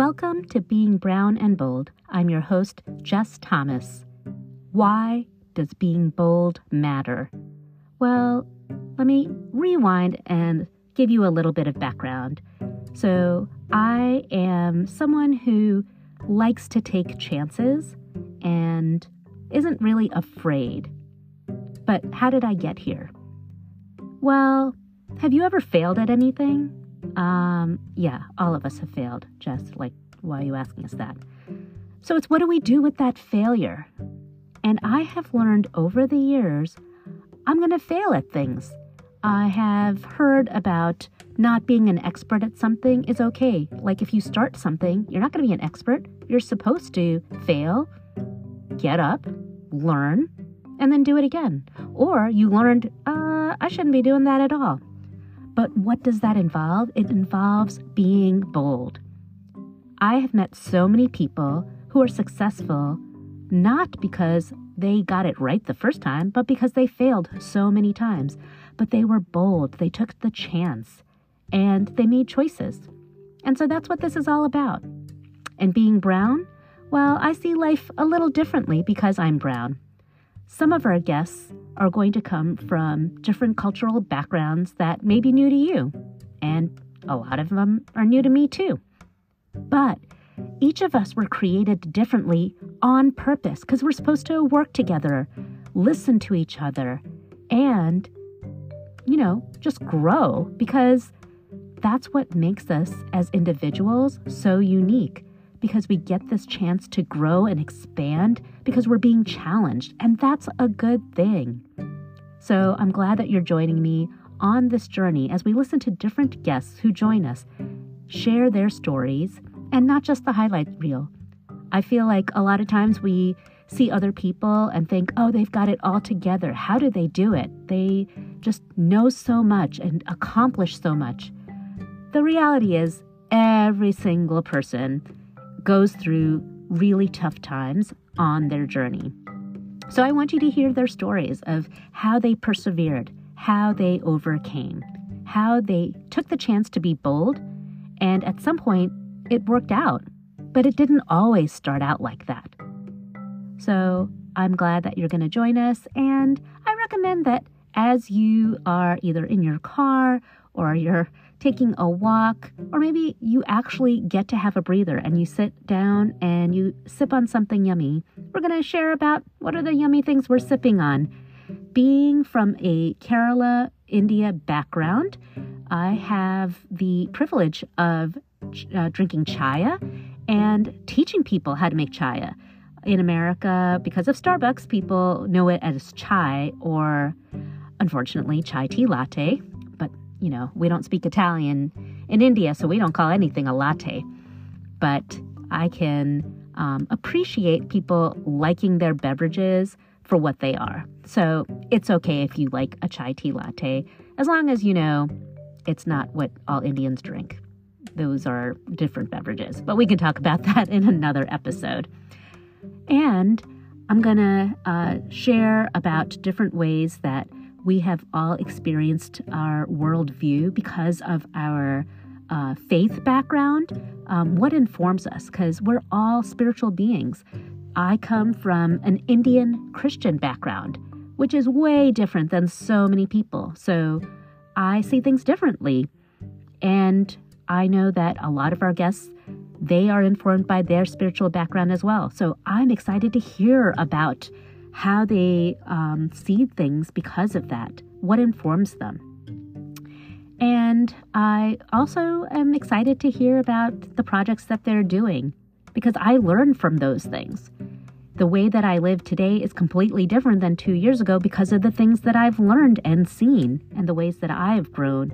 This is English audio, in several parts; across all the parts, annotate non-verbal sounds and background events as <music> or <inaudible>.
Welcome to Being Brown and Bold. I'm your host, Jess Thomas. Why does being bold matter? Well, let me rewind and give you a little bit of background. So, I am someone who likes to take chances and isn't really afraid. But how did I get here? Well, have you ever failed at anything? Um, yeah, all of us have failed. Just like, why are you asking us that? So it's what do we do with that failure? And I have learned over the years, I'm going to fail at things. I have heard about not being an expert at something is okay. Like if you start something, you're not going to be an expert. You're supposed to fail, get up, learn, and then do it again. Or you learned, uh, I shouldn't be doing that at all. But what does that involve? It involves being bold. I have met so many people who are successful not because they got it right the first time, but because they failed so many times. But they were bold, they took the chance, and they made choices. And so that's what this is all about. And being brown, well, I see life a little differently because I'm brown. Some of our guests are going to come from different cultural backgrounds that may be new to you, and a lot of them are new to me too. But each of us were created differently on purpose because we're supposed to work together, listen to each other, and, you know, just grow because that's what makes us as individuals so unique because we get this chance to grow and expand because we're being challenged, and that's a good thing. So I'm glad that you're joining me on this journey as we listen to different guests who join us, share their stories, and not just the highlight reel. I feel like a lot of times we see other people and think, oh, they've got it all together. How do they do it? They just know so much and accomplish so much. The reality is, every single person goes through really tough times on their journey. So I want you to hear their stories of how they persevered, how they overcame, how they took the chance to be bold, and at some point it worked out. But it didn't always start out like that. So I'm glad that you're going to join us, and I recommend that as you are either in your car or you're taking a walk, or maybe you actually get to have a breather and you sit down and you sip on something yummy. We're going to share about what are the yummy things we're sipping on. Being from a Kerala, India background, I have the privilege of uh, drinking chaya and teaching people how to make chaya. In America, because of Starbucks, people know it as chai or, unfortunately, chai tea latte you know, we don't speak Italian in India, so we don't call anything a latte. But I can um, appreciate people liking their beverages for what they are. So it's okay if you like a chai tea latte, as long as you know it's not what all Indians drink. Those are different beverages, but we can talk about <laughs> that in another episode. And I'm to uh, share about different ways that we have all experienced our worldview because of our uh, faith background. Um, what informs us? Because we're all spiritual beings. I come from an Indian Christian background, which is way different than so many people. So I see things differently. And I know that a lot of our guests, they are informed by their spiritual background as well. So I'm excited to hear about how they um, see things because of that, what informs them. And I also am excited to hear about the projects that they're doing because I learn from those things. The way that I live today is completely different than two years ago because of the things that I've learned and seen and the ways that I've grown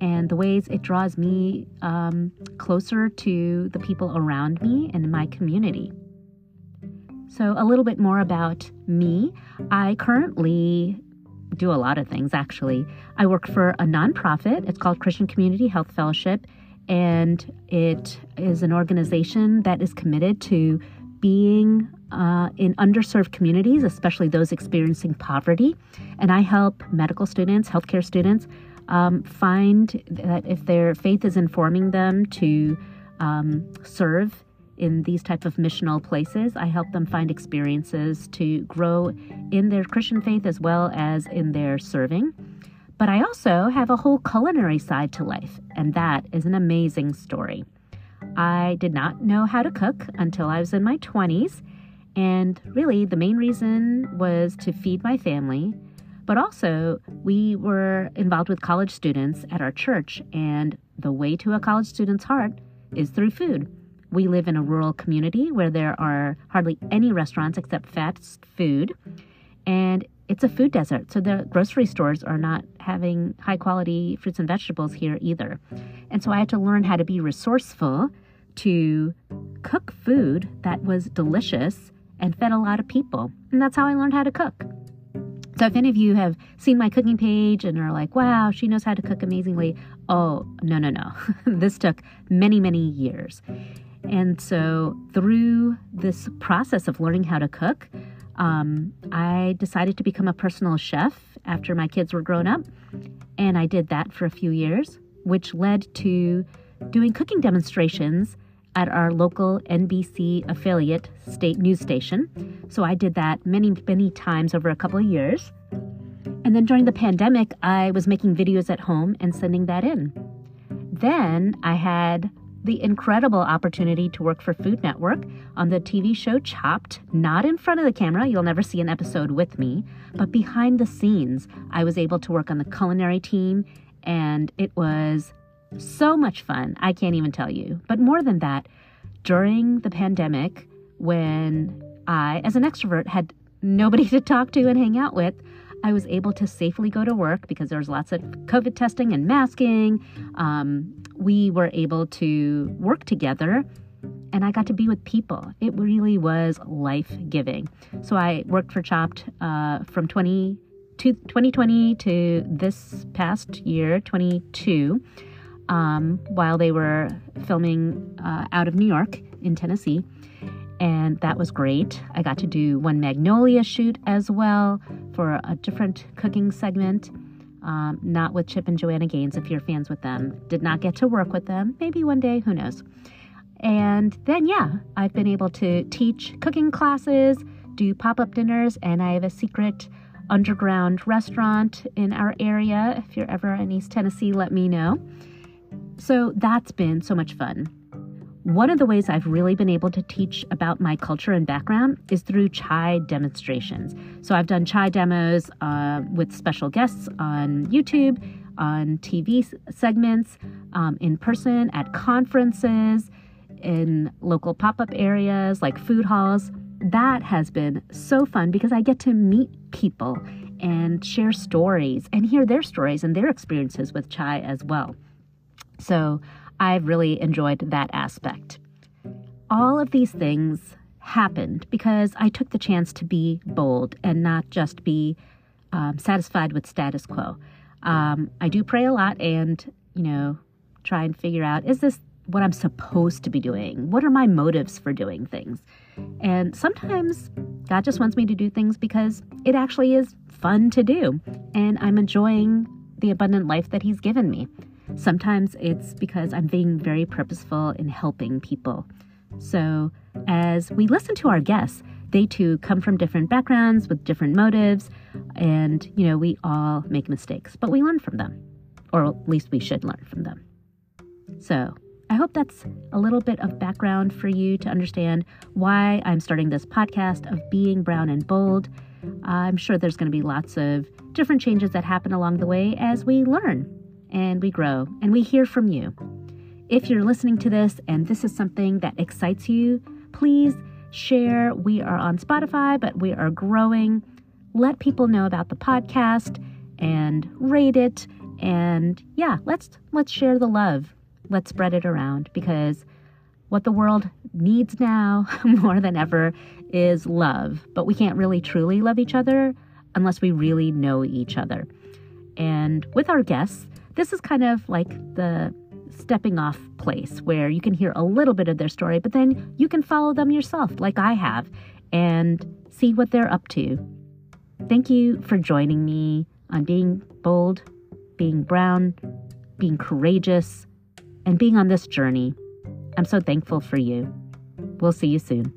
and the ways it draws me um, closer to the people around me and my community. So, a little bit more about me. I currently do a lot of things, actually. I work for a nonprofit, it's called Christian Community Health Fellowship, and it is an organization that is committed to being uh, in underserved communities, especially those experiencing poverty. And I help medical students, healthcare students, um, find that if their faith is informing them to um, serve in these type of missional places. I help them find experiences to grow in their Christian faith as well as in their serving. But I also have a whole culinary side to life, and that is an amazing story. I did not know how to cook until I was in my 20s, and really the main reason was to feed my family. But also, we were involved with college students at our church, and the way to a college student's heart is through food. We live in a rural community where there are hardly any restaurants except fast food, and it's a food desert. So the grocery stores are not having high quality fruits and vegetables here either. And so I had to learn how to be resourceful to cook food that was delicious and fed a lot of people. And that's how I learned how to cook. So if any of you have seen my cooking page and are like, wow, she knows how to cook amazingly, oh, no, no, no. <laughs> this took many, many years. And so, through this process of learning how to cook, um, I decided to become a personal chef after my kids were grown up. And I did that for a few years, which led to doing cooking demonstrations at our local NBC affiliate state news station. So I did that many, many times over a couple of years. And then during the pandemic, I was making videos at home and sending that in. Then I had the incredible opportunity to work for Food Network on the TV show Chopped, not in front of the camera, you'll never see an episode with me, but behind the scenes. I was able to work on the culinary team, and it was so much fun. I can't even tell you. But more than that, during the pandemic, when I, as an extrovert, had nobody <laughs> to talk to and hang out with, I was able to safely go to work because there was lots of COVID testing and masking. Um, we were able to work together and I got to be with people. It really was life giving. So I worked for Chopped uh, from 20 to 2020 to this past year, 22, um, while they were filming uh, out of New York in Tennessee and that was great. I got to do one Magnolia shoot as well for a different cooking segment. Um, not with Chip and Joanna Gaines, if you're fans with them. Did not get to work with them. Maybe one day, who knows. And then, yeah, I've been able to teach cooking classes, do pop up dinners, and I have a secret underground restaurant in our area. If you're ever in East Tennessee, let me know. So that's been so much fun. One of the ways I've really been able to teach about my culture and background is through chai demonstrations. So I've done chai demos uh, with special guests on YouTube, on TV segments, um, in person, at conferences, in local pop up areas like food halls. That has been so fun because I get to meet people and share stories and hear their stories and their experiences with chai as well. So I've really enjoyed that aspect. All of these things happened because I took the chance to be bold and not just be um, satisfied with status quo. Um, I do pray a lot and, you know, try and figure out is this what I'm supposed to be doing? What are my motives for doing things? And sometimes God just wants me to do things because it actually is fun to do and I'm enjoying the abundant life that He's given me. Sometimes it's because I'm being very purposeful in helping people. So, as we listen to our guests, they too come from different backgrounds with different motives, and you know, we all make mistakes, but we learn from them, or at least we should learn from them. So, I hope that's a little bit of background for you to understand why I'm starting this podcast of being brown and bold. I'm sure there's going to be lots of different changes that happen along the way as we learn and we grow and we hear from you. If you're listening to this and this is something that excites you, please share. We are on Spotify, but we are growing. Let people know about the podcast and rate it and yeah, let's let's share the love. Let's spread it around because what the world needs now <laughs> more than ever is love. But we can't really truly love each other unless we really know each other. And with our guests, this is kind of like the stepping off place where you can hear a little bit of their story, but then you can follow them yourself, like I have, and see what they're up to. Thank you for joining me on being bold, being brown, being courageous, and being on this journey. I'm so thankful for you. We'll see you soon.